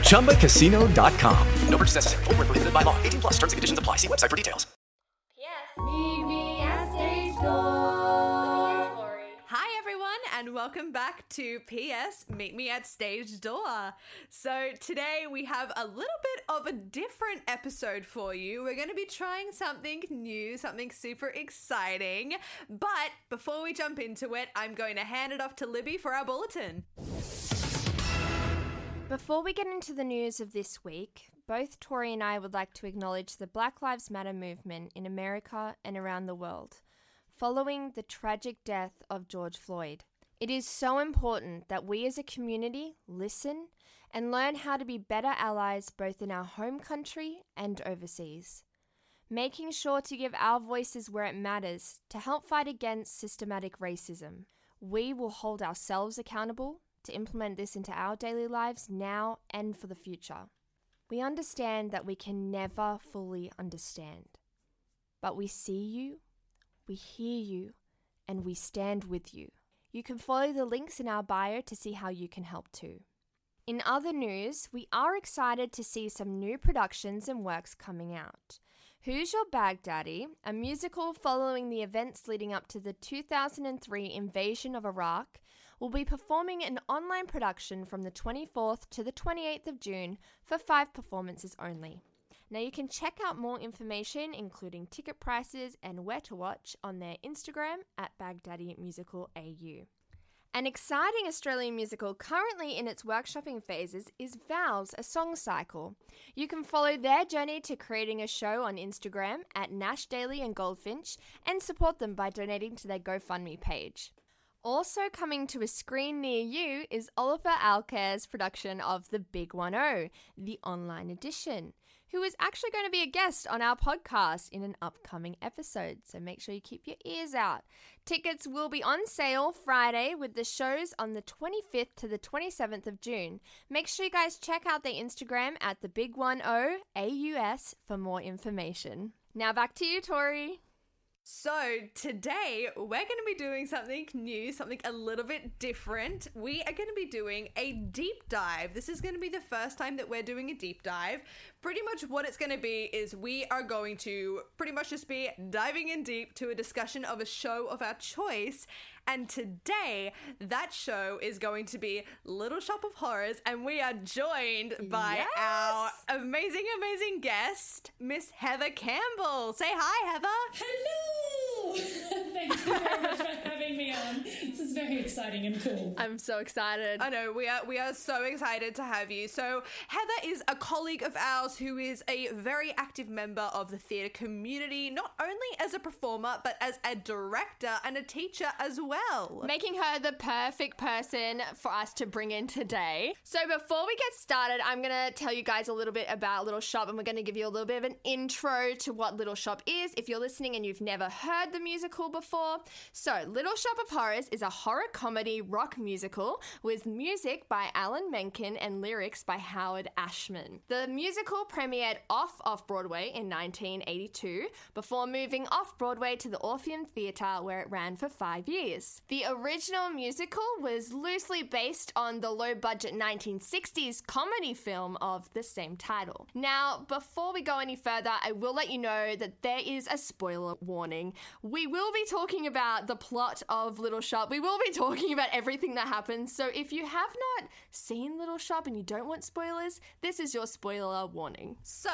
ChumbaCasino.com. No purchase necessary. Void were prohibited by law. 18 plus. Terms and conditions apply. See website for details. P.S. PBS Stage Door. Hi, everyone, and welcome back to PS Meet Me at Stage Door. So, today we have a little bit of a different episode for you. We're going to be trying something new, something super exciting. But before we jump into it, I'm going to hand it off to Libby for our bulletin. Before we get into the news of this week, both Tori and I would like to acknowledge the Black Lives Matter movement in America and around the world, following the tragic death of George Floyd. It is so important that we as a community listen and learn how to be better allies both in our home country and overseas. Making sure to give our voices where it matters to help fight against systematic racism. We will hold ourselves accountable to implement this into our daily lives now and for the future. We understand that we can never fully understand, but we see you, we hear you, and we stand with you. You can follow the links in our bio to see how you can help too. In other news, we are excited to see some new productions and works coming out. Who's Your Baghdaddy, a musical following the events leading up to the 2003 invasion of Iraq, will be performing an online production from the 24th to the 28th of June for five performances only. Now you can check out more information, including ticket prices and where to watch, on their Instagram at Baghdaddy Musical AU. An exciting Australian musical currently in its workshopping phases is Vows, a song cycle. You can follow their journey to creating a show on Instagram at Nash Daily and Goldfinch and support them by donating to their GoFundMe page. Also coming to a screen near you is Oliver Alcare's production of The Big One O, the online edition, who is actually going to be a guest on our podcast in an upcoming episode, so make sure you keep your ears out. Tickets will be on sale Friday with the shows on the 25th to the 27th of June. Make sure you guys check out their Instagram at the Big 10 AUS for more information. Now back to you, Tori. So, today we're going to be doing something new, something a little bit different. We are going to be doing a deep dive. This is going to be the first time that we're doing a deep dive. Pretty much what it's going to be is we are going to pretty much just be diving in deep to a discussion of a show of our choice. And today, that show is going to be Little Shop of Horrors, and we are joined by Yes! our amazing, amazing guest, Miss Heather Campbell. Say hi, Heather. Hello! Thank you very much for me on. This is very exciting and cool. I'm so excited. I know we are we are so excited to have you. So Heather is a colleague of ours who is a very active member of the theatre community, not only as a performer but as a director and a teacher as well. Making her the perfect person for us to bring in today. So, before we get started, I'm going to tell you guys a little bit about Little Shop and we're going to give you a little bit of an intro to what Little Shop is if you're listening and you've never heard the musical before. So, Little Shop of Horrors is a horror comedy rock musical with music by Alan Menken and lyrics by Howard Ashman. The musical premiered off off Broadway in 1982 before moving off Broadway to the Orpheum Theatre where it ran for five years. The original musical was loosely based on the low budget 1960s comedy film of the same title. Now, before we go any further, I will let you know that there is a spoiler warning. We will be talking about the plot of Little Shop, we will be talking about everything that happens. So if you have not seen Little Shop and you don't want spoilers, this is your spoiler warning. So,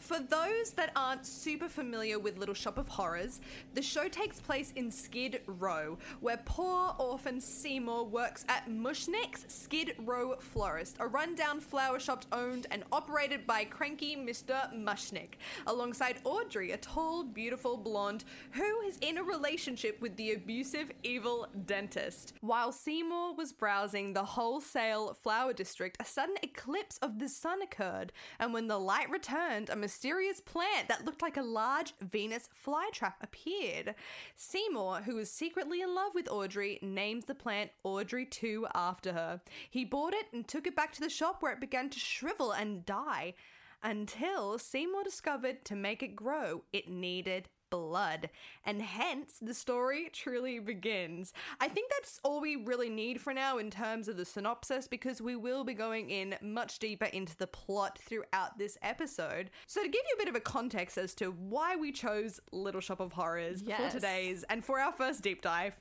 for those that aren't super familiar with Little Shop of Horrors, the show takes place in Skid Row, where poor orphan Seymour works at Mushnik's Skid Row Florist, a rundown flower shop owned and operated by cranky Mr. Mushnik, alongside Audrey, a tall, beautiful blonde who is in a relationship with the abusive, evil dentist. While Seymour was browsing the wholesale flower district, a sudden eclipse of the sun occurred, and when the light returned, a mysterious plant that looked like a large Venus flytrap appeared. Seymour, who was secretly in love with Audrey, named the plant Audrey 2 after her. He bought it and took it back to the shop where it began to shrivel and die until Seymour discovered to make it grow, it needed blood. And hence, the story truly begins. I think that's all we really need for now in terms of the synopsis because we will be going in much deeper into the plot throughout this episode. So, to give you a bit of a context as to why we chose Little Shop of Horrors for today's and for our first deep dive,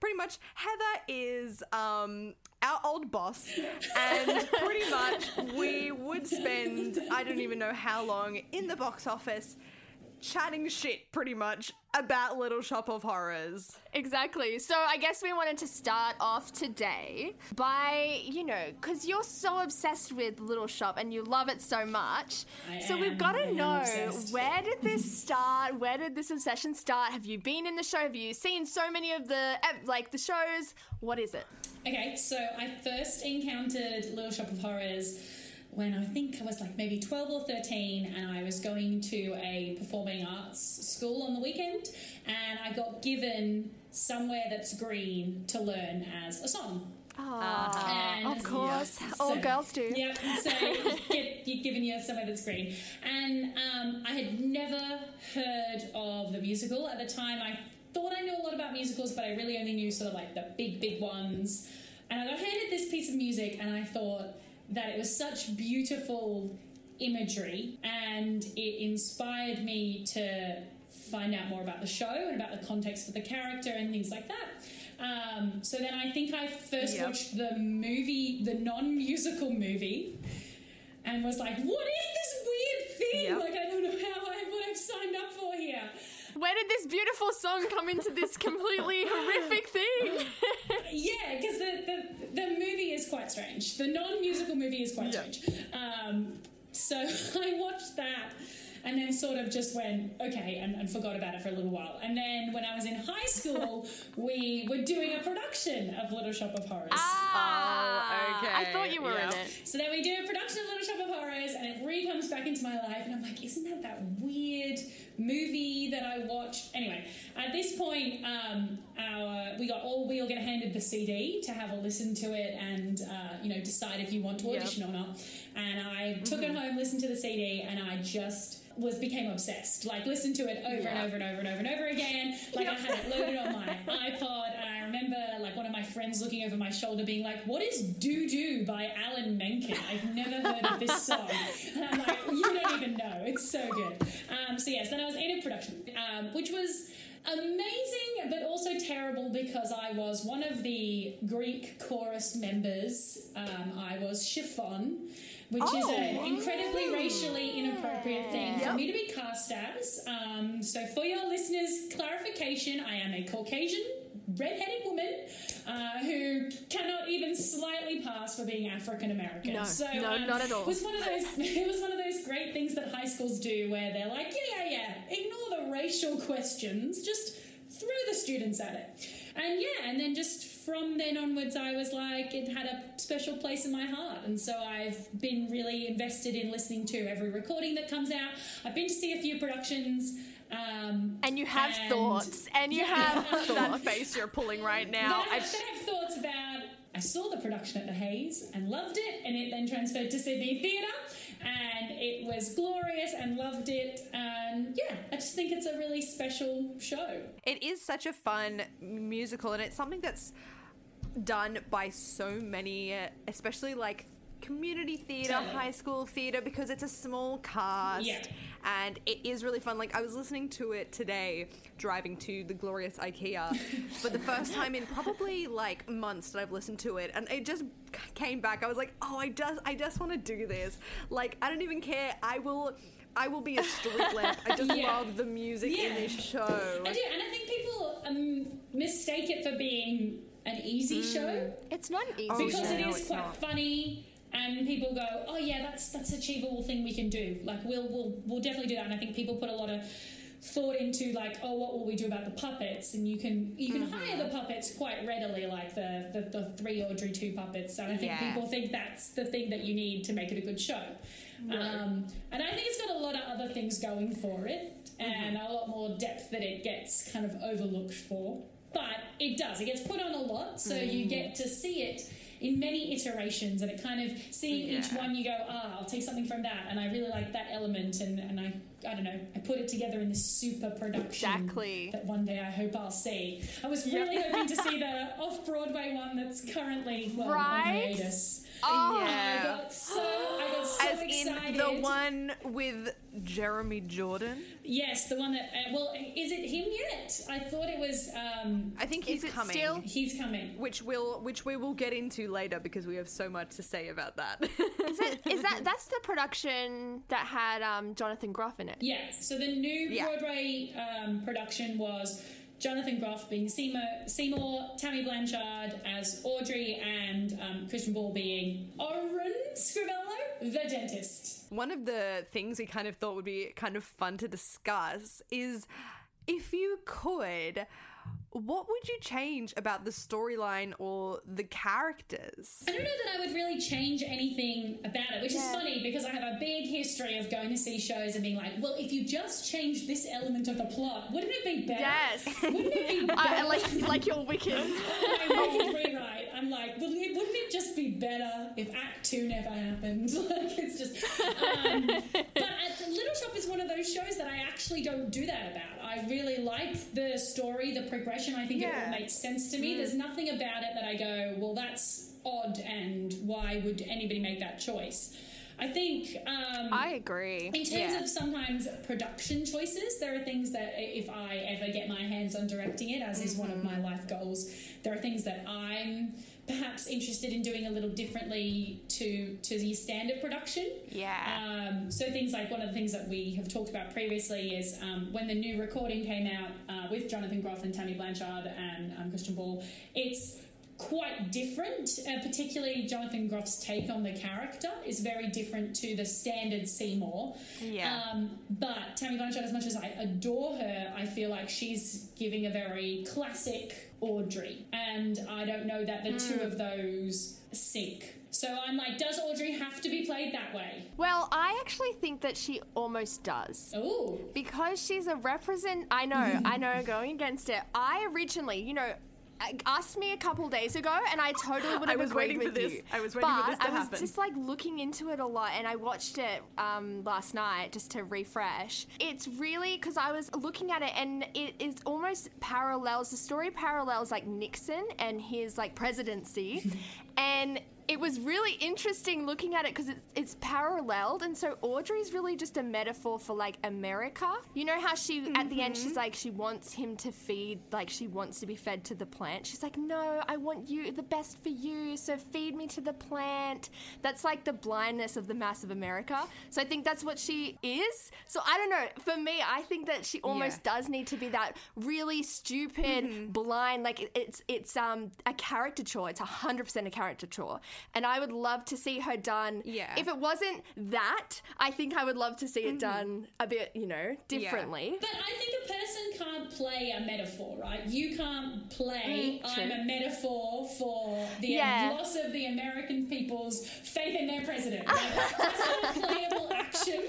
pretty much Heather is um our old boss and pretty much we would spend I don't even know how long in the box office chatting shit pretty much about Little Shop of Horrors. Exactly. So I guess we wanted to start off today by, you know, because you're so obsessed with Little Shop and you love it so much. I so we've got to know obsessed. where did this start? Where did this obsession start? Have you been in the show? Have you seen so many of the eh, like the shows? What is it? Okay, so I first encountered Little Shop of Horrors when I think I was like maybe 12 or 13, and I was going to a performing arts school on the weekend, and I got given Somewhere That's Green to learn as a song. And- Of course, Yeah. all girls do. Yeah, so get, you're given you somewhere that's green. And um, I had never heard of the musical. At the time, I thought I knew a lot about musicals, but I really only knew sort of like the big, big ones. And I got handed this piece of music, and I thought that it was such beautiful imagery, and it inspired me to find out more about the show and about the context of the character and things like that. Um, so then I think I first Yep. watched the movie, the non-musical movie, and was like, "What is this weird thing? Yep. Like I don't know how I what I've signed up for here." Where did this beautiful song come into this completely horrific thing? Yeah, because the, the the movie is quite strange. The non-musical movie is quite strange. Um, so I watched that. And then sort of just went, okay, and, and forgot about it for a little while. And then when I was in high school, we were doing a production of Little Shop of Horrors. Ah, okay, I thought you were in yeah. it. So then we do a production of Little Shop of Horrors, and it re comes back into my life, and I'm like, isn't that that weird movie that I watched? Anyway, at this point, um, our we got all we all get handed the CD to have a listen to it, and uh, you know decide if you want to audition or not. And I took it home, listened to the CD, and I just was became obsessed. Like listened to it over and over and over and over and over again. Like I had it loaded on my iPod, and I remember like one of my friends looking over my shoulder, being like, "What is Doo Doo by Alan Menken? I've never heard of this song." And I'm like, "You don't even know. It's so good." Um, so yes, then I was in a production, um, which was amazing, but also terrible because I was one of the Greek chorus members. Um, I was chiffon. Which is an incredibly racially inappropriate thing for me to be cast as. Um, so, for your listeners' clarification, I am a Caucasian, red-headed woman uh, who cannot even slightly pass for being African American. No, so, no, um, not at all. It was one of those. It was one of those great things that high schools do, where they're like, yeah, yeah, yeah, ignore the racial questions, just throw the students at it. And yeah, and then just from then onwards, I was like, it had a special place in my heart. And so I've been really invested in listening to every recording that comes out. I've been to see a few productions. Um, And you have and- thoughts, and you have have That face you're pulling right now. I, then I have thoughts about. I saw the production at the Hayes and loved it, and it then transferred to Sydney Theatre, and it was glorious and loved it. And yeah, I just think it's a really special show. It is such a fun musical, and it's something that's done by so many, especially like community theater, Totally. high school theater because it's a small cast Yeah. and it is really fun. Like I was listening to it today driving to the glorious IKEA for the first time in probably like months that I've listened to it and it just came back. I was like, "Oh, I just I just want to do this." Like I don't even care. I will I will be a street lamp. I just Yeah. love the music in this show. I do, and I think people um, mistake it for being an easy mm. show It's not an easy Oh, because show. it no, it's quite not. funny. And people go, oh yeah, that's that's achievable thing we can do. Like we'll we'll we'll definitely do that. And I think people put a lot of thought into like, oh, what will we do about the puppets? And you can you can hire the mm-hmm. puppets quite readily, like the the, the three Audrey two puppets. And I think Yeah. people think that's the thing that you need to make it a good show. Um, and I think it's got a lot of other things going for it, and mm-hmm. a lot more depth that it gets kind of overlooked for. But it does. It gets put on a lot, so you get to see it in many iterations, and it kind of seeing each one, you go, ah, I'll take something from that, and I really like that element, and, and I, I don't know, I put it together in this super production Exactly. that one day I hope I'll see. I was really hoping to see the off Broadway one that's currently well, on Right? hiatus. Oh, I Yeah. got so I got so As excited. in the one with Jeremy Jordan. Yes, the one that. Uh, well, is it him yet? I thought it was. Um, I think he's coming. still- he's coming. which we'll which we will get into later because we have so much to say about that. Is, it, is that that's the production that had um, Jonathan Groff in it? Yeah. So the new Yeah. Broadway um, production was Jonathan Groff being Seymour, Seymour, Tammy Blanchard as Audrey, and um, Christian Borle being Orin Scrivello, the dentist. One of the things we kind of thought would be kind of fun to discuss is if you could, what would you change about the storyline or the characters? I don't know that I would really change anything about it, which is funny because I have a big history of going to see shows and being like, well, if you just changed this element of the plot, wouldn't it be better? Yes. Wouldn't it be better? I, like like your wicked. I wicked rewrite. I'm like, well, it- wouldn't it just be better if Act Two never happened? like, it's just. Um, but Shop is one of those shows that I actually don't do that about. I really like the story, the progression. I think it all makes sense to me. There's nothing about it that I go, well, that's odd, and why would anybody make that choice? I think. Um, I agree. in terms Yeah. of sometimes production choices, there are things that if I ever get my hands on directing it, as is one of my life goals, there are things that I'm perhaps interested in doing a little differently to to the standard production. Yeah. Um, so things like one of the things that we have talked about previously is um, when the new recording came out uh, with Jonathan Groff and Tammy Blanchard and um, Christian Borle. It's quite different, uh, particularly Jonathan Groff's take on the character is very different to the standard Seymour. Yeah. Um, but Tammy Blanchard, as much as I adore her, I feel like she's giving a very classic Audrey, and I don't know that the two of those sync. So I'm like, does Audrey have to be played that way? Well, I actually think that she almost does. Oh, Because she's a represent. I know, I know, going against it. I originally, you know, asked me a couple days ago, and I totally would I have was agreed waiting for with this. you. I was waiting but for this to I was happen. just like looking into it a lot, and I watched it um, last night just to refresh. It's really because I was looking at it, and it is almost parallels. The story parallels like Nixon and his like presidency, and it was really interesting looking at it because it's, it's paralleled and so audrey's really just a metaphor for like america you know how she at the end she's like she wants him to feed like she wants to be fed to the plant. She's like no i want you the best for you so feed me to the plant. That's like the blindness of the mass of america. So i think that's what she is. So i don't know for me i think that she almost does need to be that really stupid blind like it's it's um a caricature it's 100% a caricature and i would love to see her done. Yeah. if it wasn't that i think i would love to see it done a bit you know differently. But I think a person can't play a metaphor, right? You can't play True. I'm a metaphor for the Yeah. loss of the American people's faith in their president. Like, that's not a playable action.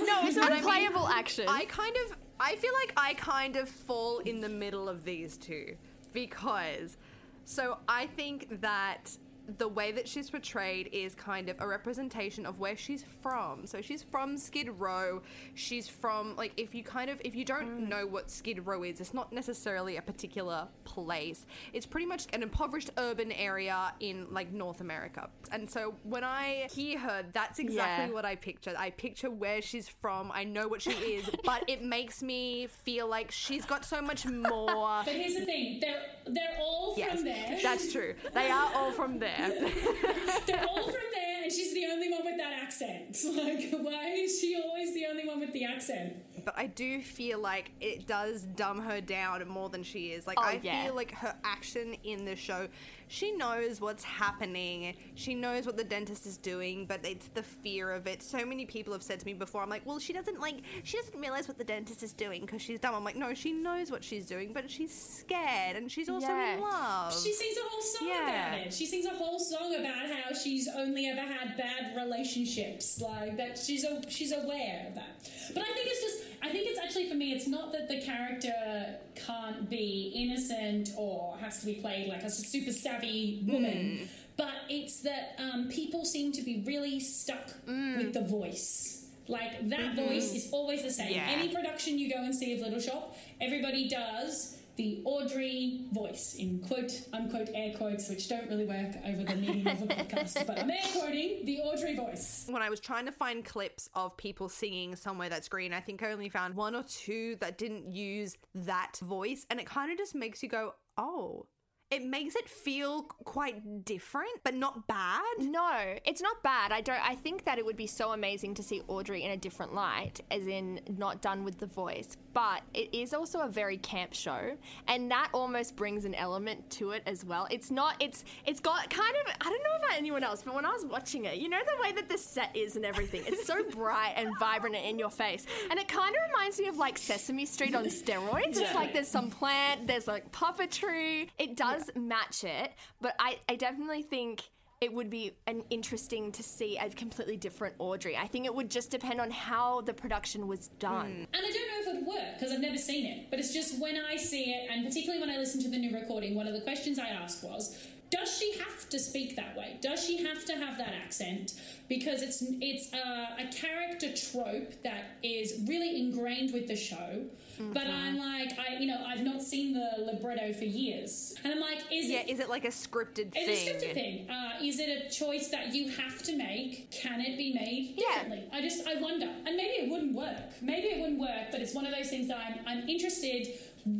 no it's not But I mean, playable action I kind of I feel like I kind of fall in the middle of these two because so I think that the way that she's portrayed is kind of a representation of where she's from. So she's from Skid Row. She's from like if you kind of if you don't mm. know what Skid Row is, it's not necessarily a particular place. It's pretty much an impoverished urban area in like North America. And so when I hear her, that's exactly Yeah. what I picture. I picture where she's from. I know what she is, but it makes me feel like she's got so much more. But here's the thing: they're they're all Yes, from there. that's true. They are all from there. They're all from there, and she's the only one with that accent. Like, why is she always the only one with the accent? But I do feel like it does dumb her down more than she is. Like Oh, I yeah. feel like her action in the show, she knows what's happening. She knows what the dentist is doing, but it's the fear of it. So many people have said to me before, I'm like, well, she doesn't like, she doesn't realize what the dentist is doing because she's dumb. I'm like, no, she knows what she's doing, but she's scared and she's also Yeah. in love. She sings a whole song Yeah. about it. She sings a whole song about how she's only ever had bad relationships, like that. She's a, she's aware of that. But I think it's just, I think it's actually for me. It's not that the character can't be innocent or has to be played like a super savvy woman, hmm. but it's that um, people seem to be really stuck hmm. with the voice. Like that hmm. voice is always the same. Yeah. Any production you go and see of Little Shop, everybody does the Audrey voice in quote unquote air quotes, which don't really work over the medium of a podcast, but I'm air quoting the Audrey voice. when I was trying to find clips of people singing Somewhere That's Green, I think I only found one or two that didn't use that voice. And it kind of just makes you go, oh. It makes it feel quite different, but not bad. No, it's not bad. I don't. I think that it would be so amazing to see Audrey in a different light, as in not done with the voice. But it is also a very camp show, and that almost brings an element to it as well. It's not. It's. It's got kind of. I don't know about anyone else, but when I was watching it, you know the way that the set is and everything. It's so bright and vibrant and in your face, and it kind of reminds me of like Sesame Street on steroids. It's like there's some plant, there's like puppetry. It does match it, but I. I definitely think it would be an interesting to see a completely different Audrey. I think it would just depend on how the production was done. Hmm. And I don't know if it would work because I've never seen it, but it's just when I see it, and particularly when I listen to the new recording, one of the questions I asked was, does she have to speak that way? Does she have to have that accent? Because it's it's a, a character trope that is really ingrained with the show. But I'm like, I you know, I've not seen the libretto for years, and I'm like, is Yeah, it is it like a scripted thing? it's a scripted thing. Uh, is it a choice that you have to make? Can it be made differently? Yeah. I just, I wonder. And maybe it wouldn't work. Maybe it wouldn't work, but it's one of those things that I'm, I'm interested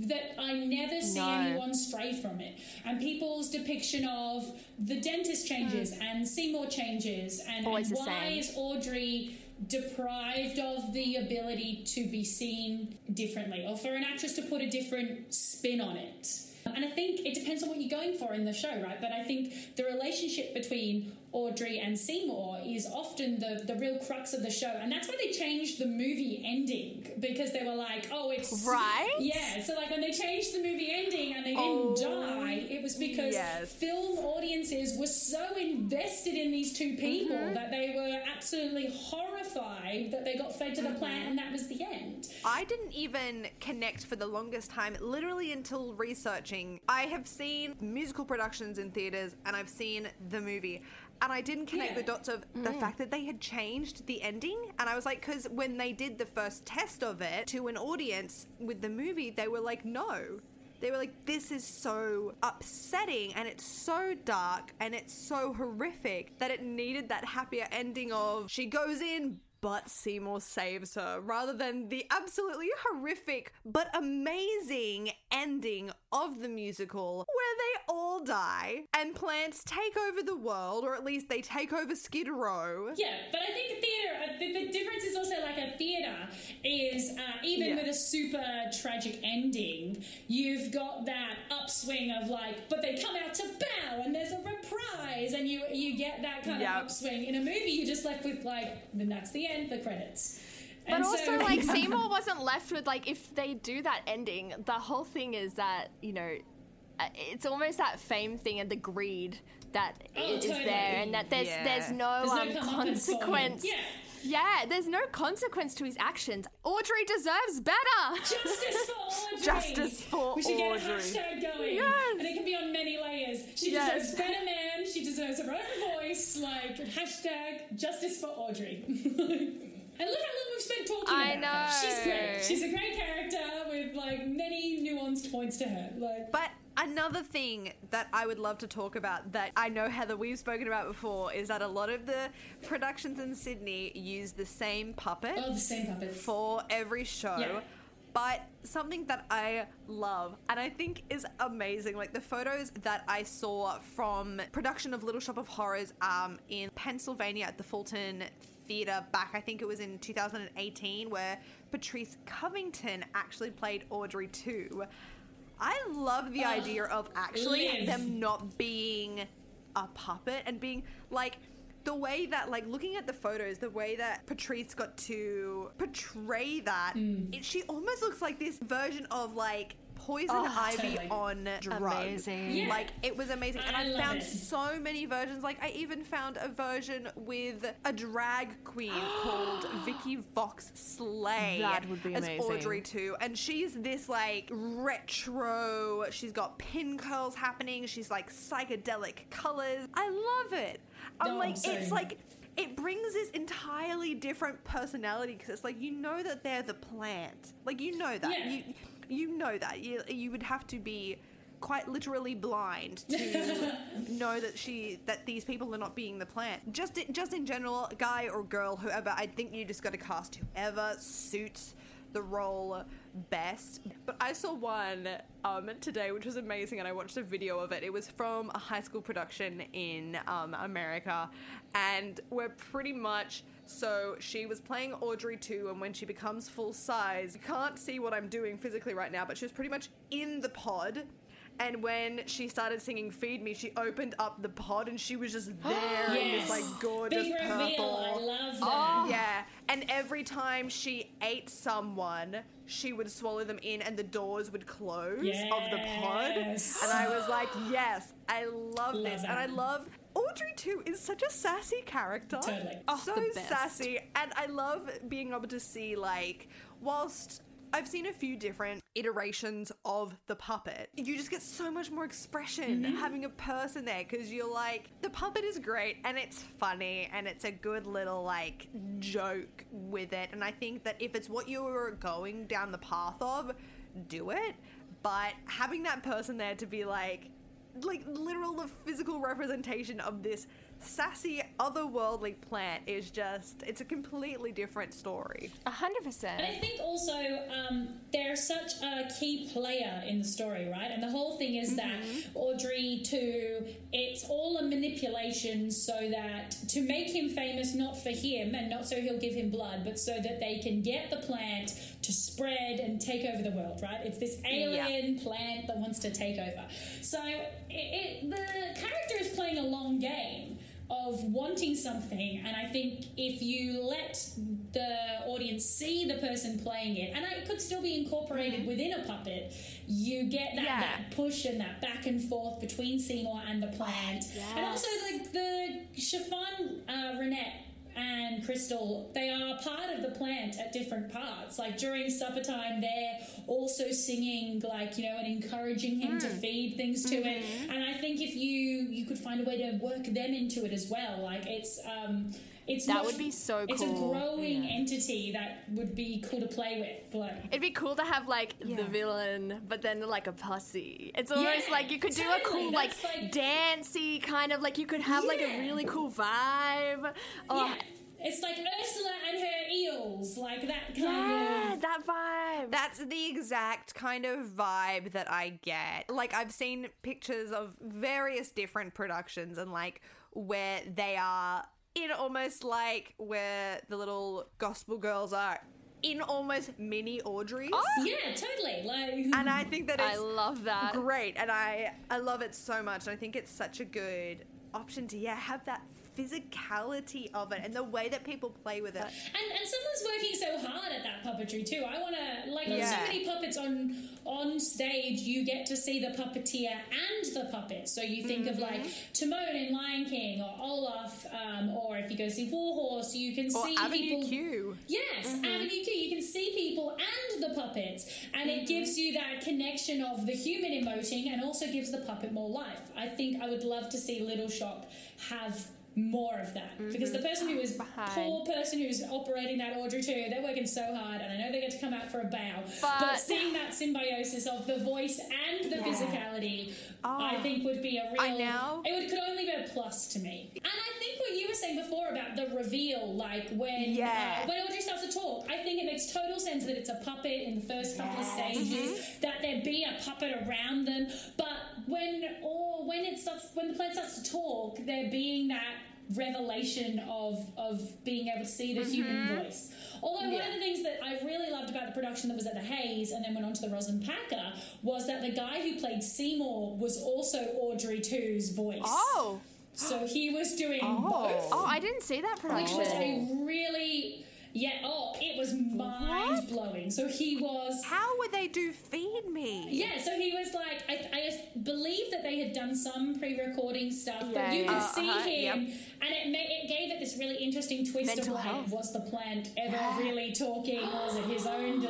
that I never see No. anyone stray from it. And people's depiction of the dentist changes hmm. and Seymour changes and, and why same. is Audrey deprived of the ability to be seen differently or for an actress to put a different spin on it. And I think it depends on what you're going for in the show, right? But I think the relationship between Audrey and Seymour is often the, the real crux of the show. And that's why they changed the movie ending because they were like, oh, it's. Right? Yeah. So, like, when they changed the movie ending and they Oh, didn't die, it was because yes. film audiences were so invested in these two people Mm-hmm. that they were absolutely horrified that they got fed to the Mm-hmm. plant and that was the end. I didn't even connect for the longest time, literally until researching. I have seen musical productions in theaters and I've seen the movie. And I didn't connect Yeah. the dots of the mm. fact that they had changed the ending. And I was like, because when they did the first test of it to an audience with the movie, they were like, no. They were like, this is so upsetting and it's so dark and it's so horrific that it needed that happier ending of she goes in, but Seymour saves her, rather than the absolutely horrific but amazing ending of the musical where they all die and plants take over the world, or at least they take over Skid Row. Yeah, but I think theater, uh, the, the difference is also like a theater is uh, even Yeah. with a super tragic ending, you've got that upswing of like, but they come out to bow and there's a reprise and you you get that kind Yep. of upswing. In a movie, you're just left with like, then that's the end, the credits. But also, so- like Seymour wasn't left with like if they do that ending, the whole thing is that you know, uh, it's almost that fame thing and the greed that Oh, is totally. there, and that there's Yeah. there's no, There's no um, consequence Yeah. Yeah, there's no consequence to his actions. Audrey deserves better. Justice for Audrey. Justice for We should get a Audrey. hashtag going. Yes. And it can be on many layers. She Yes. deserves better man. She deserves her own voice. Like hashtag justice for Audrey. And look how long we've spent talking I about her. She's great. She's a great character with like many nuanced points to her. Like But another thing that I would love to talk about that I know Heather we've spoken about before is that a lot of the productions in Sydney use the same puppet oh, the same puppets. for every show. Yeah. But something that I love and I think is amazing, like the photos that I saw from production of Little Shop of Horrors um, in Pennsylvania at the Fulton Theatre back, I think it was in 2018, where Patrice Covington actually played Audrey too. I love the idea of actually live. them not being a puppet and being like the way that like looking at the photos the way that patrice got to portray that Hmm. it, she almost looks like this version of like poison Oh, ivy totally. on drugs Amazing. Yeah. like it was amazing and I i, found it. so many versions like i even found a version with a drag queen called vicky vox slay That would be as amazing. audrey too and she's this like retro she's got pin curls happening she's like psychedelic colors i love it i'm No, like same. it's like it brings this entirely different personality because it's like you know that they're the plant like you know that Yeah. you you know that. You you would have to be quite literally blind to know that she that these people are not being the plant just just in general guy or girl whoever i think you just got to cast whoever suits the role best. But i saw one um, today which was amazing and i watched a video of it. It was from a high school production in um, america and we're pretty much so she was playing Audrey too, and when she becomes full size, you can't see what I'm doing physically right now, but she was pretty much in the pod. And when she started singing "Feed Me," she opened up the pod, and she was just there in this Yes. like gorgeous Big reveal. I purple. love that. Oh. Yeah, and every time she ate someone, she would swallow them in, and the doors would close of the pod. And I was like, yes, I love, Love this, and I love. Audrey too is such a sassy character. Totally. Oh, so sassy, and I love being able to see like whilst. I've seen a few different iterations of the puppet. You just get so much more expression Mm-hmm. having a person there because you're like, the puppet is great and it's funny and it's a good little like joke with it. And I think that if it's what you're going down the path of, do it. But having that person there to be like, like literal the physical representation of this sassy otherworldly plant is just it's a completely different story A hundred And I think also um, they're such a key player in the story, right? And the whole thing is that Audrey too, it's all a manipulation so that to make him famous, not for him and not so he'll give him blood, but so that they can get the plant to spread and take over the world, right? It's this alien plant that wants to take over. So it, it, the character is playing a long game of wanting something and i think if you let the audience see the person playing it and it could still be incorporated within a puppet you get that, Yeah. that push and that back and forth between seymour and the plant. And also like the chiffon uh, Ronnette and Crystal, they are part of the plant at different parts. Like during supper time, they're also singing, like you know, and encouraging him to feed things to it. And I think if you you could find a way to work them into it as well, like it's um, it's That much- would be so cool. It's a cool. growing entity that would be cool to play with. Like, It'd be cool to have like the villain, but then like a pussy. It's almost Yeah, like you could do a cool like, That's like- dancey kind of like you could have like a really cool vibe. Oh, yeah, it's like Ursula and her eels, like that kind yeah, of. that vibe. That's the exact kind of vibe that I get. Like I've seen pictures of various different productions and like where they are in almost like where the little gospel girls are in almost mini Audreys. Oh, Yeah, totally. Like, And I think that I love that. great and I I love it so much and I think it's such a good option to yeah have that physicality of it and the way that people play with it. And, and someone's working so hard at that puppetry too. I want to like on so many puppets on on stage. You get to see the puppeteer and the puppet. So you think of like Mm-hmm. Timon in Lion King or Olaf, um, or if you go see Warhorse, you can Or see Avenue people. Q. Yes, Avenue Q. You can see people and the puppets, and it gives you that connection of the human emoting, and also gives the puppet more life. I think I would love to see Little Shop have more of that because the person who is poor person who's operating that Audrey too, they're working so hard, and I know they get to come out for a bow, but, But- seeing that symbiosis of the voice and the physicality, I think would be a real. I know. It would, could only be a plus to me. And I think what you were saying before about the reveal, like when Yeah. uh, when Audrey starts to talk, I think it makes total sense that it's a puppet in the first couple of stages, that there be a puppet around them. But when or when it starts, when the plant starts to talk, there being that revelation of of being able to see the human mm-hmm. voice. Although one of the things that I really loved about the production that was at the Hayes and then went on to the Roslyn Packer was that the guy who played Seymour was also Audrey 2's voice. Oh. So he was doing oh. both. Oh, I didn't see that production. Which was a really yeah, oh, it was mind blowing. So he was How would they do Feed Me? yeah, so he was like, I, I believe that had done some pre-recording stuff, Yeah, but you yeah. could see Uh-huh, him, yep. and it it gave it this really interesting twist Mental of like, health. was the plant ever really talking? Was it his own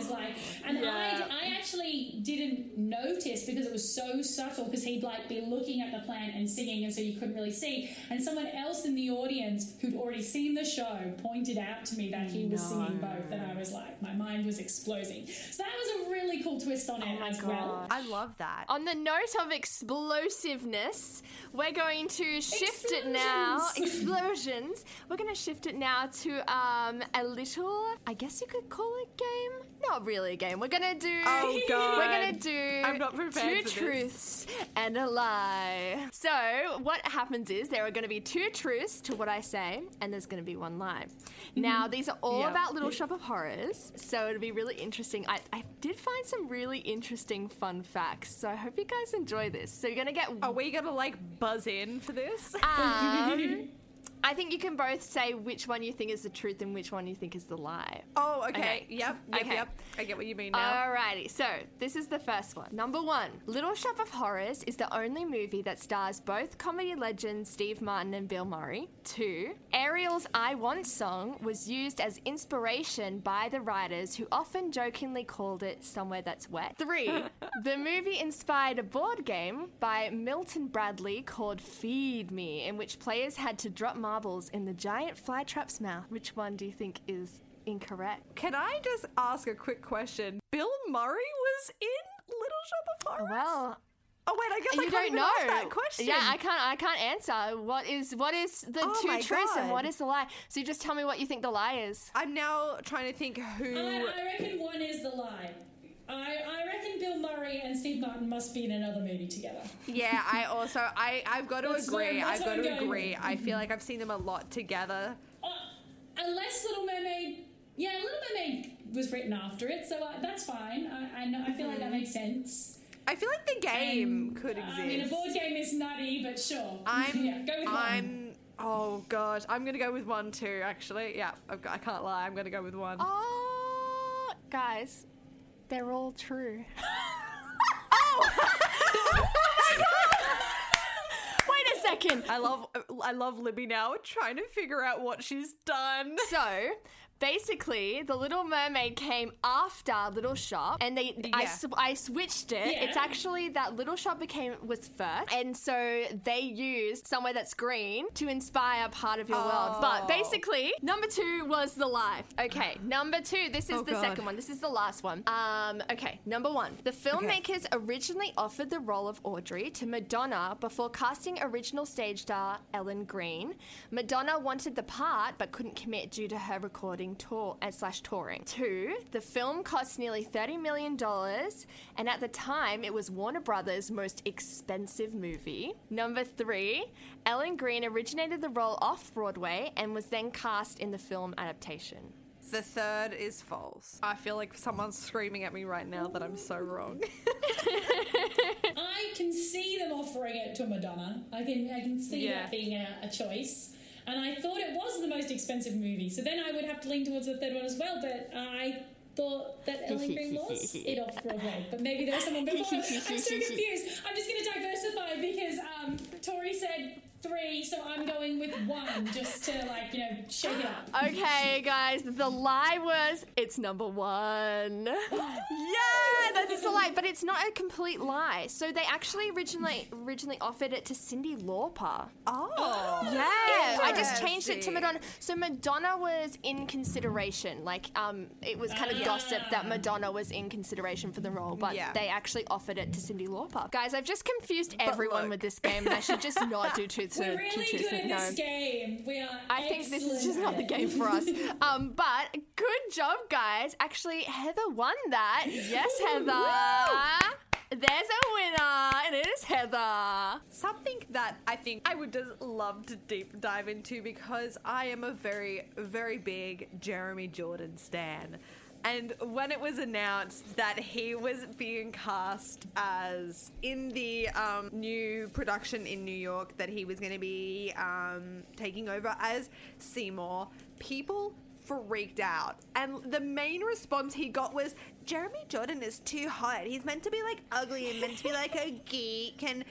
desires? Like, and Yeah. I, I actually didn't notice because it was so subtle because he'd like be looking at the plant and singing, and so you couldn't really see. And someone else in the audience who'd already seen the show pointed out to me that he was singing both, and I was like, my mind was exploding. So that was a really cool twist on it Oh as well. I love that. On the note of explosiveness, we're going to shift it now. Explosions. We're going to shift it now to um, a little, I guess you could call it game. Not really a game. We're to do. Oh, God. We're to do. I'm not prepared two truths and a lie. So what happens is there are to be two truths to what I say, and there's to be one lie. Now these are all about Little Shop of Horrors, so it'll be really interesting. I, I did find some really interesting fun facts, so I hope you guys enjoy this. So you're gonna get. Are we gonna like buzz in for this? Um, I think you can both say which one you think is the truth and which one you think is the lie. oh, okay. Okay. Yep. Yep. Okay. Yep. I get what you mean now. Alrighty, so this is the first one. Number one Little Shop of Horrors is the only movie that stars both comedy legends Steve Martin and Bill Murray. Two, Ariel's I Want song was used as inspiration by the writers who often jokingly called it Somewhere That's Wet. Three, the movie inspired a board game by Milton Bradley called Feed Me, in which players had to drop marbles in the giant flytrap's mouth. Which one do you think is incorrect? Can I just ask a quick question? Bill Murray was in Little Shop of Horrors. Well, Oh wait, I guess I you can't don't even know. ask that question. Yeah, I can't. I can't answer. What is what is the Oh two my truths and what is the lie? So you just tell me what you think the lie is. I'm now trying to think who. I, I reckon one is the lie. I, I reckon Bill Murray and Steve Martin must be in another movie together. Yeah, I also I I've got to That's agree. that's I've got to agree. with. I feel like I've seen them a lot together. Uh, unless Little Mermaid, yeah, Little Mermaid was written after it, so uh, that's fine. I, I know. I feel like that makes sense. I feel like the game could exist. I mean, a board game is nutty, but sure. I'm yeah, go with. I'm oh god, I'm gonna go with one too. Actually, yeah, I've got, I can't lie. I'm gonna go with one. Oh, guys, they're all true. Oh! Wait a second. I love I love Libby now trying to figure out what she's done. So basically, the Little Mermaid came after Little Shop, and they I, Yeah. sw- I switched it. Yeah. It's actually that Little Shop became was first, and so they used somewhere that's green to inspire part of your world. But Oh. basically, number two was the life. Okay, number two. This is Oh, the God. second one. This is the last one. Um, okay, number one. The filmmakers originally offered the role of Audrey to Madonna before casting original stage star Ellen Greene. Madonna wanted the part but couldn't commit due to her recording tour and slash touring. Two, the film cost nearly thirty million dollars, and at the time it was Warner Brothers' most expensive movie. Number three, Ellen Greene originated the role off Broadway and was then cast in the film adaptation. The third is false. I feel like someone's screaming at me right now that I'm so wrong. I can see them offering it to Madonna. I can I can see Yeah. that being a, a choice. And I thought it was the most expensive movie. So then I would have to lean towards the third one as well, but I thought that Ellen Greene was it off Broadway, but maybe there was someone before. I'm so confused. I'm just going to diversify because um, Tori said three, so I'm going with one just to like you know shake it up. Okay, guys, the lie was it's number one. yeah, that is a lie, but it's not a complete lie. So they actually originally originally offered it to Cyndi Lauper. Oh. Yeah, I just changed it to Madonna. So Madonna was in consideration. Like, um, it was kind of gossip that Madonna was in consideration for the role, but Yeah. they actually offered it to Cyndi Lauper. Guys, I've just confused everyone look. with this game, and I should just not do truth We're to really to good at this game. We are. I think this is just not the game for us. Um, but good job, guys. Actually, Heather won that. Yes, Heather. There's a winner, and it is Heather. Something that I think I would just love to deep dive into because I am a very, very big Jeremy Jordan stan. And when it was announced that he was being cast as in the um, new production in New York, that he was going to be um, taking over as Seymour, people freaked out. And the main response he got was Jeremy Jordan is too hot. He's meant to be like ugly and meant to be like a geek. And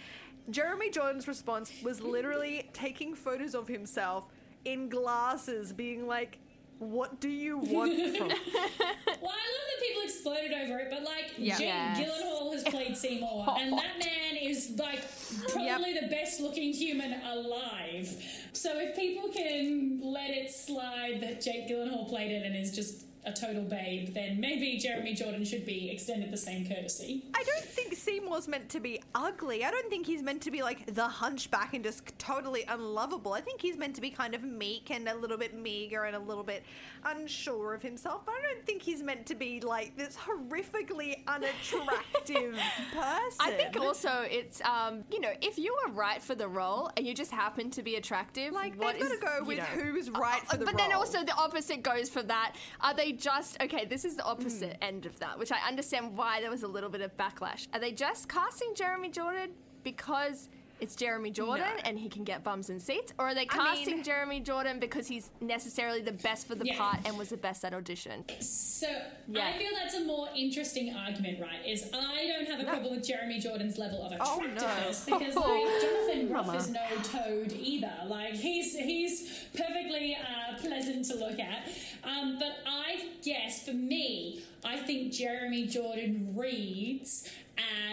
Jeremy Jordan's response was literally taking photos of himself in glasses, being like, What do you want from Well, I love that people exploded over it, but like Yeah. Jake Yes. Gyllenhaal has played Seymour, and that man is like probably the best looking human alive. So if people can let it slide that Jake Gyllenhaal played it and is just a total babe, then maybe Jeremy Jordan should be extended the same courtesy. I don't think Seymour's meant to be ugly. I don't think he's meant to be like the hunchback and just totally unlovable. I think he's meant to be kind of meek and a little bit meager and a little bit unsure of himself. But I don't think he's meant to be like this horrifically unattractive person. I think also it's um, you know, if you were right for the role and you just happen to be attractive, Like, what they've gotta go with know. who's right for the But then also the opposite goes for that. Are they just okay? This is the opposite Hmm. end of that, which I understand why there was a little bit of backlash. Are they just casting Jeremy Jordan because? It's Jeremy Jordan No. and he can get bums and seats, or are they I casting mean- Jeremy Jordan because he's necessarily the best for the Yeah. part and was the best at audition? So Yeah. I feel that's a more interesting argument, right? Is I don't have a problem with Jeremy Jordan's level of Oh, no. attractiveness because like Jonathan Groff is no toad either. Like he's he's perfectly uh, pleasant to look at. Um, but I guess for me, I think Jeremy Jordan reads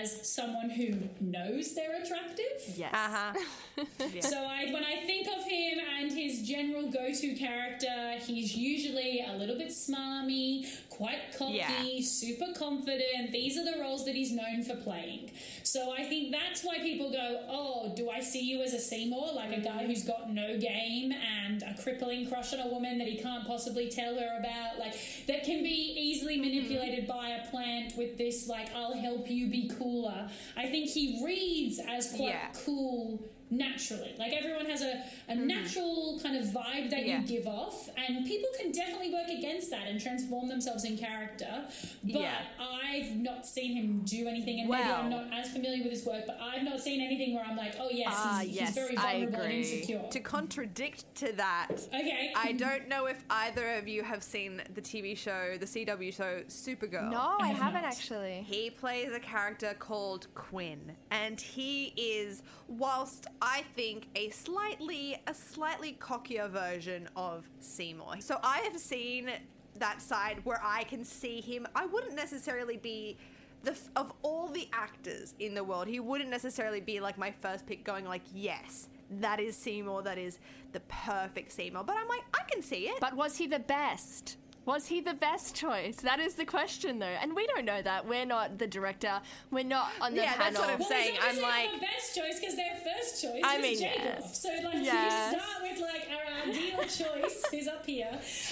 as someone who knows they're attractive. Yes. Uh-huh. So I, when I think of him and his general go-to character, he's usually a little bit smarmy, quite cocky, Yeah. super confident. These are the roles that he's known for playing. So I think that's why people go, "Oh, do I see you as a Seymour, like a guy who's got no game and a crippling crush on a woman that he can't possibly tell her about, like that can be easily mm-hmm. manipulated by a plant with this, like I'll help you be cooler." I think he reads as quite Yeah. cool naturally. Like everyone has a, a natural kind of vibe that Mm-hmm. Yeah. you give off, and people can definitely work against that and transform themselves in character. But Yeah. I've not seen him do anything, and maybe I'm not as familiar with his work, but I've not seen anything where I'm like, oh yes, Ah, he's, yes, he's very vulnerable and insecure. To contradict to that, okay. I don't know if either of you have seen the TV show, the CW show Supergirl. No, I have haven't not. actually. He plays a character called Winn, and he is, whilst I think a slightly a slightly cockier version of Seymour. So I have seen that side where I can see him. I wouldn't necessarily be the of all the actors in the world. He wouldn't necessarily be like my first pick, going like, yes, that is Seymour. That is the perfect Seymour. But I'm like, I can see it. But was he the best? Was he the best choice? That is the question, though, and we don't know that. We're not the director. We're not on the Yeah, panel. that's what I'm well, saying. he's I'm obviously like, not the best choice because their first choice I was mean, Jacob. yes. So like Yes. you start with like our ideal choice who's up here,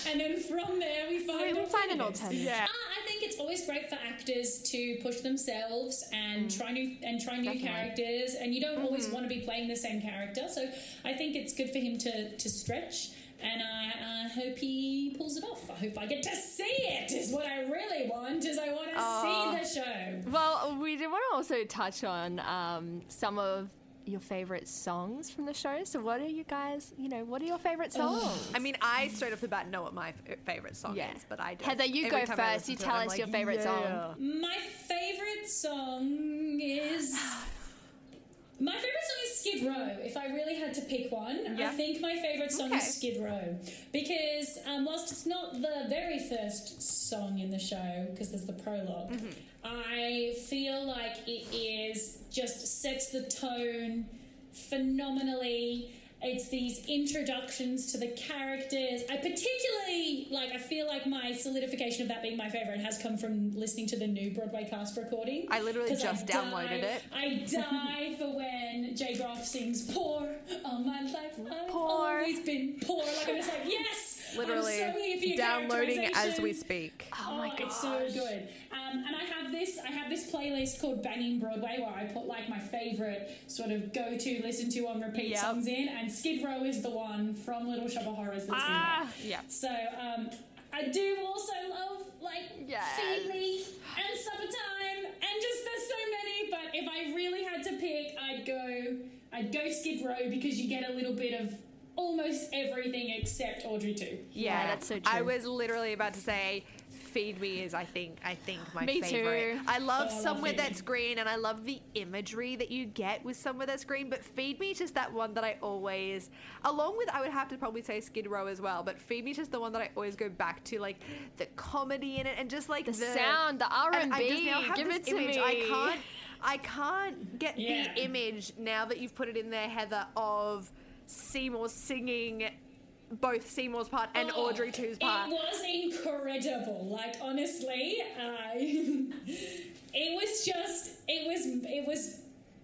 and then from there we find We will find an alternative. Yeah. Ah, I think it's always great for actors to push themselves and try new and try new Mm. Definitely. characters, and you don't always Mm-hmm. want to be playing the same character. So I think it's good for him to to stretch. And I, I hope he pulls it off. I hope I get to see it. Is what I really want. Is I want to see the show. Well, we do want to also touch on um, some of your favorite songs from the show. So, what are you guys? You know, what are your favorite songs? I mean, I straight off the bat know what my f- favorite song Yeah. is, but I don't. Heather, you Every go first. You to it, tell I'm us your like, favorite song. My favorite song is. My favorite song is Skid Row. If I really had to pick one, Yeah. I think my favorite song Okay. is Skid Row because um, whilst it's not the very first song in the show, because there's the prolog Mm-hmm. I feel like it is just sets the tone phenomenally. It's these introductions to the characters. I particularly like. I feel like my solidification of that being my favorite has come from listening to the new Broadway cast recording. I literally just downloaded die- it. I die for when Jay Groff sings "Poor all my life." I've Poor. always been poor. Like I'm just like yes. Literally so here for your downloading as we speak. Oh, my god, it's so good. Um, and I have this, I have this playlist called Banging Broadway where I put like my favorite sort of go-to, listen to on repeat Yep. songs in, and Skid Row is the one from Little Shop of Horrors that's Ah, in there. yeah. So um, I do also love like Yes. Feed Me and Summertime, and just there's so many. But if I really had to pick, I'd go, I'd go Skid Row because you get a little bit of almost everything except Audrey too. Yeah, that's so true. I was literally about to say, "Feed Me" is I think I think my Me too. favorite. I love Oh, I love somewhere that's green, and I love the imagery that you get with somewhere that's green. But "Feed Me" is just that one that I always, along with I would have to probably say Skid Row as well. But "Feed Me" is just the one that I always go back to, like the comedy in it, and just like The the, sound, the and I just R&B, now have give this it to image. me. I can't. I can't get Yeah. the image now that you've put it in there, Heather, of Seymour singing both Seymour's part and Oh, Audrey 2's part. It was incredible. Like honestly, uh, it was just it was it was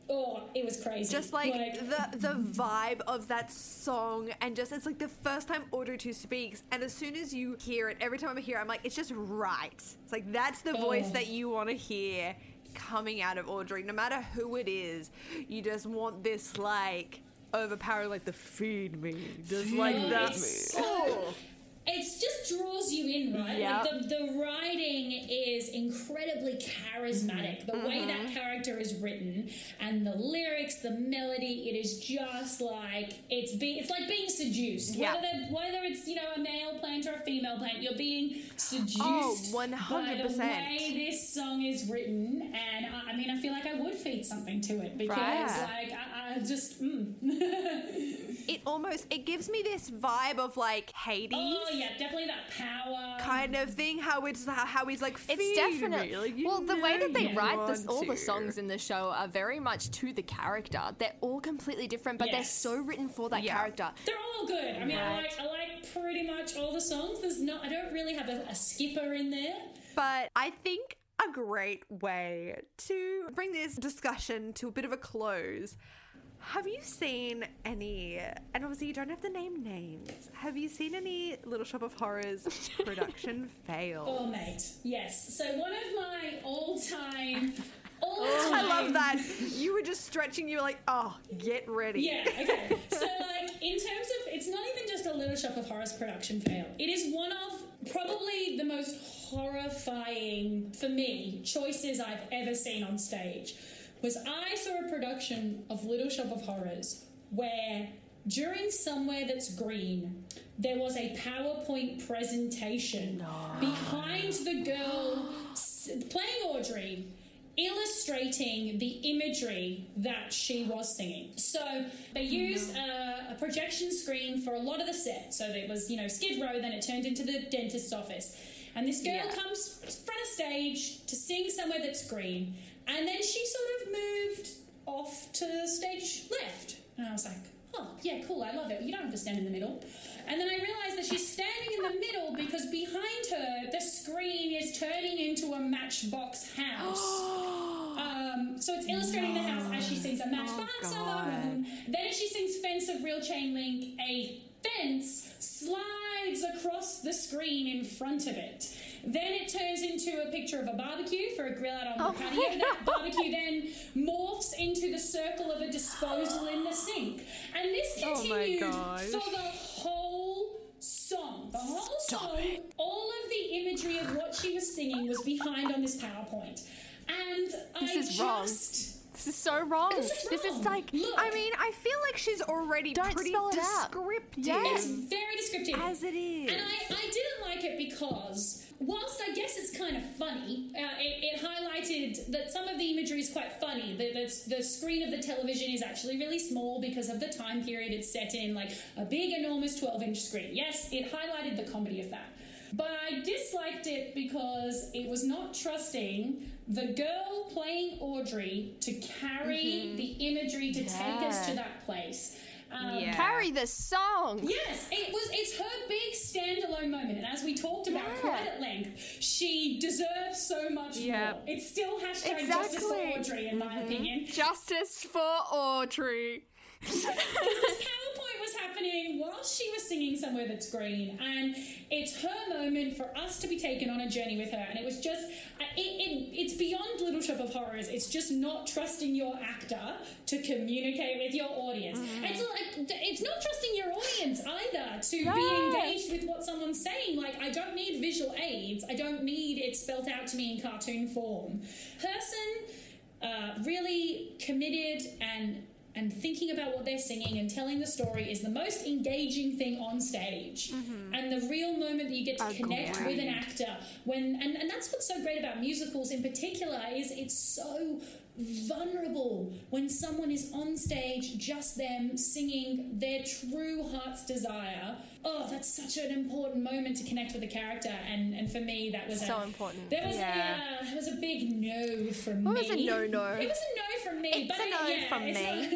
oh it was crazy. Just like, the the vibe of that song, and just it's like the first time Audrey 2 speaks, and as soon as you hear it, every time I hear it, I'm like, it's just right. It's like that's the voice Oh. that you want to hear coming out of Audrey, no matter who it is. You just want this like overpowering, like the feed me, just like that. so- it just draws you in, right? Yeah. Like the, the writing is incredibly charismatic. The way Mm-hmm. that character is written and the lyrics, the melody, it is just like it's be it's like being seduced. Yeah. Whether whether it's you know a male plant or a female plant, you're being seduced. Oh, By the 100%. way this song is written, and I, I mean, I feel like I would feed something to it because Right. like I, I just. Mm. It almost it gives me this vibe of like Hades. Oh yeah, definitely that power. Kind of thing, how it's how, how he's like. It's definitely like, well the way that they write this, want all the songs in the show are very much to the character. They're all completely different, but they're so written for that Yeah. character. They're all good. I mean, I like I like pretty much all the songs. There's not. I don't really have a, a skipper in there. But I think a great way to bring this discussion to a bit of a close. Have you seen any, and obviously you don't have to name names, have you seen any Little Shop of Horrors production fail? Oh, mate. Yes. So one of my all-time, all-time. Oh, I love that. You were just stretching, you were like, oh, get ready. Yeah, okay. So, like, in terms of, it's not even just a Little Shop of Horrors production fail. It is one of probably the most horrifying, for me, choices I've ever seen on stage. Was I saw a production of Little Shop of Horrors where during Somewhere That's Green, there was a PowerPoint presentation behind the girl playing Audrey illustrating the imagery that she was singing. So they used a, a projection screen for a lot of the set. So it was, you know, Skid Row, then it turned into the dentist's office. And this girl comes front of stage to sing somewhere that's green. And then she sort of moved off to stage left. And I was like, oh, yeah, cool, I love it. You don't have to stand in the middle. And then I realized that she's standing in the middle because behind her, the screen is turning into a matchbox house. Um, so it's illustrating the house as she sings a matchbox of own. Then as she sings Fence of Real Chain Link, a fence slides across the screen in front of it. Then it turns into a picture of a barbecue for a grill out on the oh, patio. That barbecue then morphs into the circle of a disposal in the sink. And this Oh continued gosh. for the whole song. The whole song, all of the imagery of what she was singing was behind on this PowerPoint. And This I is wrong. Just This is so wrong. It's just This is like Look, I mean, I feel like she's already Don't pretty spell it descriptive. Yes. It's very descriptive. As it is. And I, I didn't like it because, whilst I guess it's kind of funny, uh, it, it highlighted that some of the imagery is quite funny. The, the, the screen of the television is actually really small because of the time period it's set in, like a big, enormous 12 inch screen. Yes, it highlighted the comedy of that. But I disliked it because it was not trusting the girl playing Audrey to carry the imagery to take us to that place. Um, Yeah. Carry the song. Yes, it was. It's her big standalone moment, and as we talked about Yeah. quite at length, she deserves so much Yeah. more. It's still hashtag justice for Exactly. Audrey, in my opinion. Justice for Audrey. Because this PowerPoint was happening while she was singing somewhere that's green, and it's her moment for us to be taken on a journey with her. And it was just, it, it, it's beyond Little Shop of Horrors. It's just not trusting your actor to communicate with your audience. It's like it's not trusting your audience either to be engaged with what someone's saying. Like I don't need visual aids. I don't need it spelt out to me in cartoon form. Person uh, really committed and and thinking about what they're singing and telling the story is the most engaging thing on stage. Mm-hmm. And the real moment that you get to connect with an actor when and, and that's what's so great about musicals in particular is it's so vulnerable when someone is on stage just them singing their true heart's desire oh that's such an important moment to connect with the character and and for me that was So a, important. there was Yeah. a, it was a big no from What me was a no-no? it was a no from me It's but a it- no yeah, from me. not-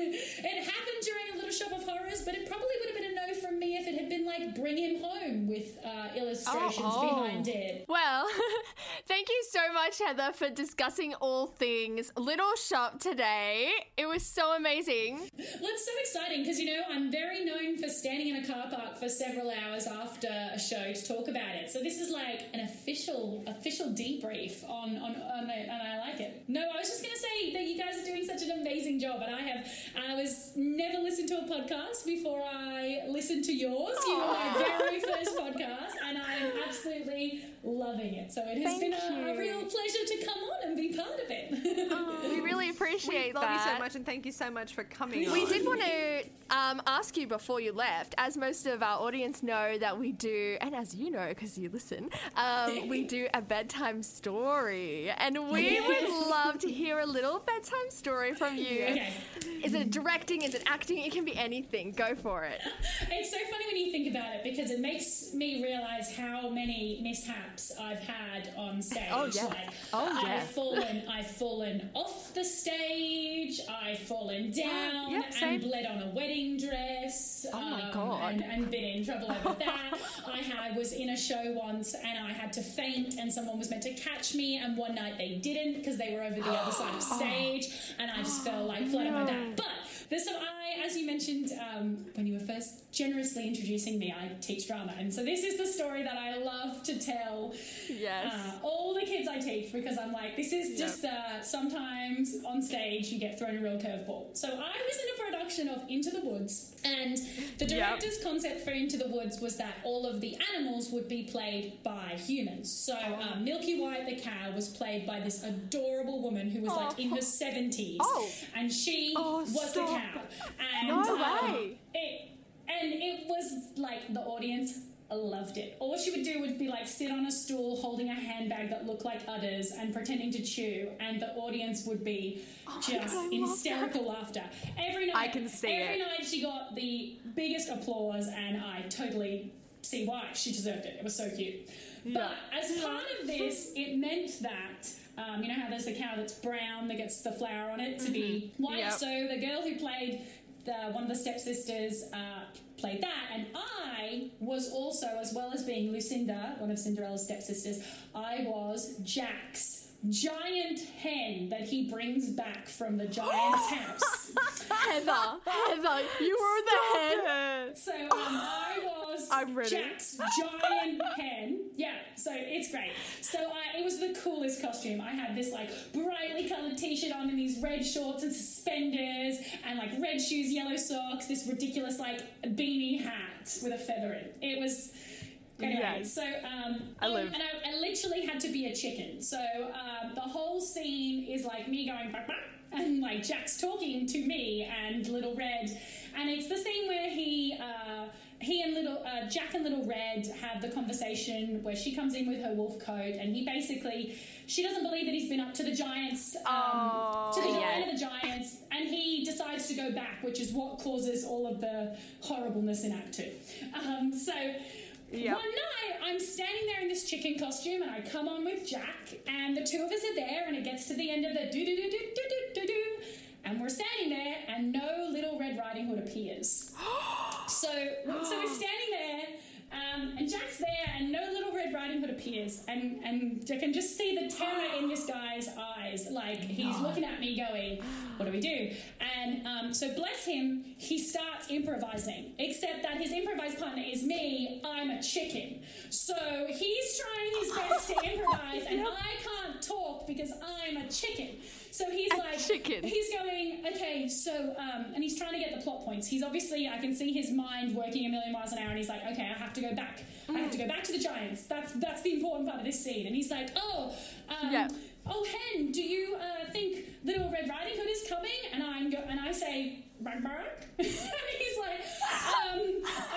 it happened during a little shop of horrors but it probably would have been a no from me if it had been like bring him home with uh, illustrations Oh, oh. behind it Well, thank you so much, Heather, for discussing all things Little Shop today. It was so amazing. Well, it's so exciting because you know I'm very known for standing in a car park for several hours after a show to talk about it. So this is like an official official debrief on on, on it, and I like it. No, I was just going to say that you guys are doing such an amazing job, and I have I was never listened to a podcast before I listened to yours. You were my very first podcast, and I am absolutely loving it. So it has Thank been a, a real pleasure to come on and be part of it. We really We appreciate love you so much and thank you so much for coming We on. did want to um, ask you before you left, as most of our audience know that we do, and as you know because you listen, um, we do a bedtime story, and we would love to hear a little bedtime story from you. Okay. Is it directing? Is it acting? It can be anything. Go for it. It's so funny when you think about it because it makes me realize how many mishaps I've had on stage. Oh, yeah. Like, Oh, yeah. I've fallen, I've fallen off the stage. I've fallen down Yep, same. and bled on a wedding dress. um, Oh, my God. And, and been in trouble over that. I had was in a show once and I had to faint, and someone was meant to catch me, and one night they didn't because they were over the other side of stage, and I just fell like flat on my back. But there's some I, as you mentioned um, when you were first generously introducing me, I teach drama, and so this is the story that I love to tell Yes. uh, all the kids I teach because I'm like, this is just uh, sometimes on stage you get thrown a real curveball. So I was in a production of Into the Woods, and the director's concept for Into the Woods was that all of the animals would be played by humans. So uh, Milky White the cow was played by this adorable woman who was like in her 70s, Oh. and she Oh, was the cow. And, No um, way. it, and it was like the audience loved it. All she would do would be like sit on a stool holding a handbag that looked like udders and pretending to chew, and the audience would be just God, I love hysterical laughter. Every night, I can see every it. night she got the biggest applause, and I totally see why she deserved it. It was so cute. But as part of this, it meant that. Um, you know how there's the cow that's brown that gets the flour on it to be white. Yep. So the girl who played the, one of the stepsisters uh, played that, and I was also, as well as being Lucinda, one of Cinderella's stepsisters, I was Jack's giant hen that he brings back from the giant's house. Heather, Heather, you were the head. So um, I was I'm ready. Jack's giant hen. Yeah, so it's great. So I, it was the coolest costume. I had this like brightly coloured t-shirt on and these red shorts and suspenders and like red shoes, yellow socks, this ridiculous like beanie hat with a feather in. It was. Anyway, Yes. so um, I live. and I, I literally had to be a chicken. So um, the whole scene is like me going "Bah, bah," and like Jack's talking to me and Little Red, and it's the scene where he. Uh, he and little uh, Jack and Little Red have the conversation where she comes in with her wolf coat, and he basically she doesn't believe that he's been up to the giants, um, to the giant of the giants, and he decides to go back, which is what causes all of the horribleness in Act Two. Um, so. Yep. One night, I'm standing there in this chicken costume, and I come on with Jack, and the two of us are there, and it gets to the end of the do do do do do do do, and we're standing there, and no little Red Riding Hood appears. so, so we're standing there um, and Jack's there, and no Little Red Riding Hood appears, and and I can just see the terror in this guy's eyes, like he's looking at me, going, "What do we do?" And um, so, bless him, he starts improvising. Except that his improvised partner is me. I'm a chicken, so he's trying his best to improvise, and I can't talk because I'm a chicken. So he's like, chicken. he's going, okay, so, um, and he's trying to get the plot points. He's obviously, I can see his mind working a million miles an hour, and he's like, okay, I have to go back. I have to go back to the Giants. That's that's the important part of this scene. And he's like, oh, um, Yeah. oh, Hen, do you uh, think Little Red Riding Hood is coming? And I'm go- and I say, bark, bark. and he's like, um,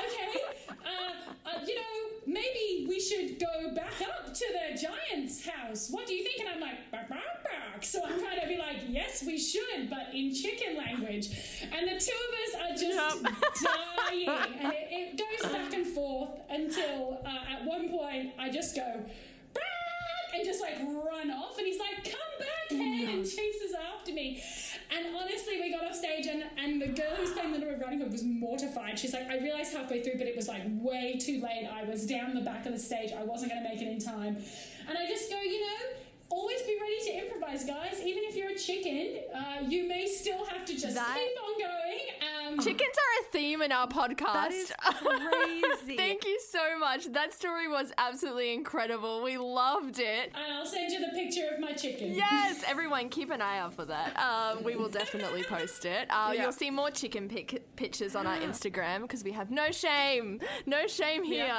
okay, uh, uh, you know, maybe we should go back up to the Giants' house. What do you think? And I'm like, bark, bark, bark. So I'm trying to be like, yes, we should, but in chicken language. And the two of us are just dying. And it, it goes back and forth until uh, at one point I just go, "Bark," and just like run off. And he's like, come back, Hen, and chases after me. And honestly, we got off stage, and, and the girl who's playing Little Red Riding Hood was mortified. She's like, I realized halfway through, but it was like way too late. I was down the back of the stage. I wasn't going to make it in time. And I just go, you know, always be ready to improvise, guys. Even if you're a chicken, uh, you may still have to just That- keep on going. Um, Chickens are a theme in our podcast. That is crazy. Thank you so much. That story was absolutely incredible. We loved it. and I'll send you the picture of my chicken. Yes, everyone, keep an eye out for that. Uh, we will definitely post it. Uh, Yeah. You'll see more chicken pic- pictures on our Instagram because we have no shame. No shame here.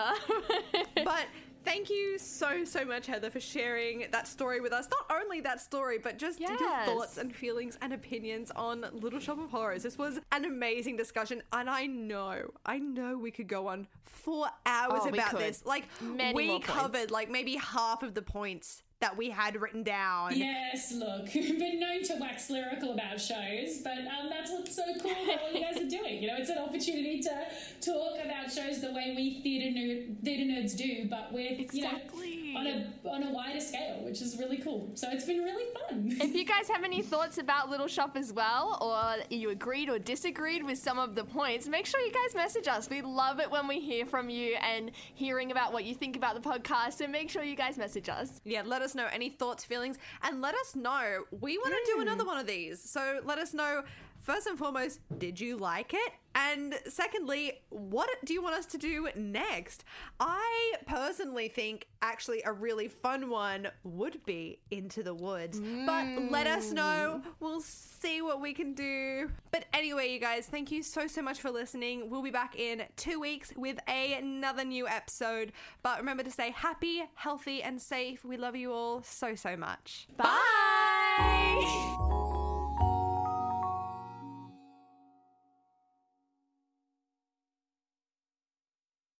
But thank you so, so much, Heather, for sharing that story with us. Not only that story, but just your thoughts and feelings and opinions on Little Shop of Horrors. This was an amazing discussion, and I know, I know we could go on for hours Oh, about this. Like, Many we more points. covered like maybe half of the points that we had written down. Yes, look, we've been known to wax lyrical about shows, but um, that's what's so cool about what you guys are doing. You know, it's an opportunity to talk about shows the way we theatre nerd, theatre nerds do, but with Exactly. you know on a on a wider scale, which is really cool. So it's been really fun. If you guys have any thoughts about Little Shop as well, or you agreed or disagreed with some of the points, make sure you guys message us. We love it when we hear from you and hearing about what you think about the podcast. So make sure you guys message us. Yeah, let us know any thoughts, feelings, and let us know. We want to do another hmm. one of these. So let us know, first and foremost, did you like it? And secondly, what do you want us to do next? I personally think actually a really fun one would be Into the Woods. But let us hmm. know. We'll see what we can do. But anyway, you guys, thank you so, so much for listening. We'll be back in two weeks with a, another new episode. But remember to stay happy, healthy, and safe. We love you all so, so much. Bye.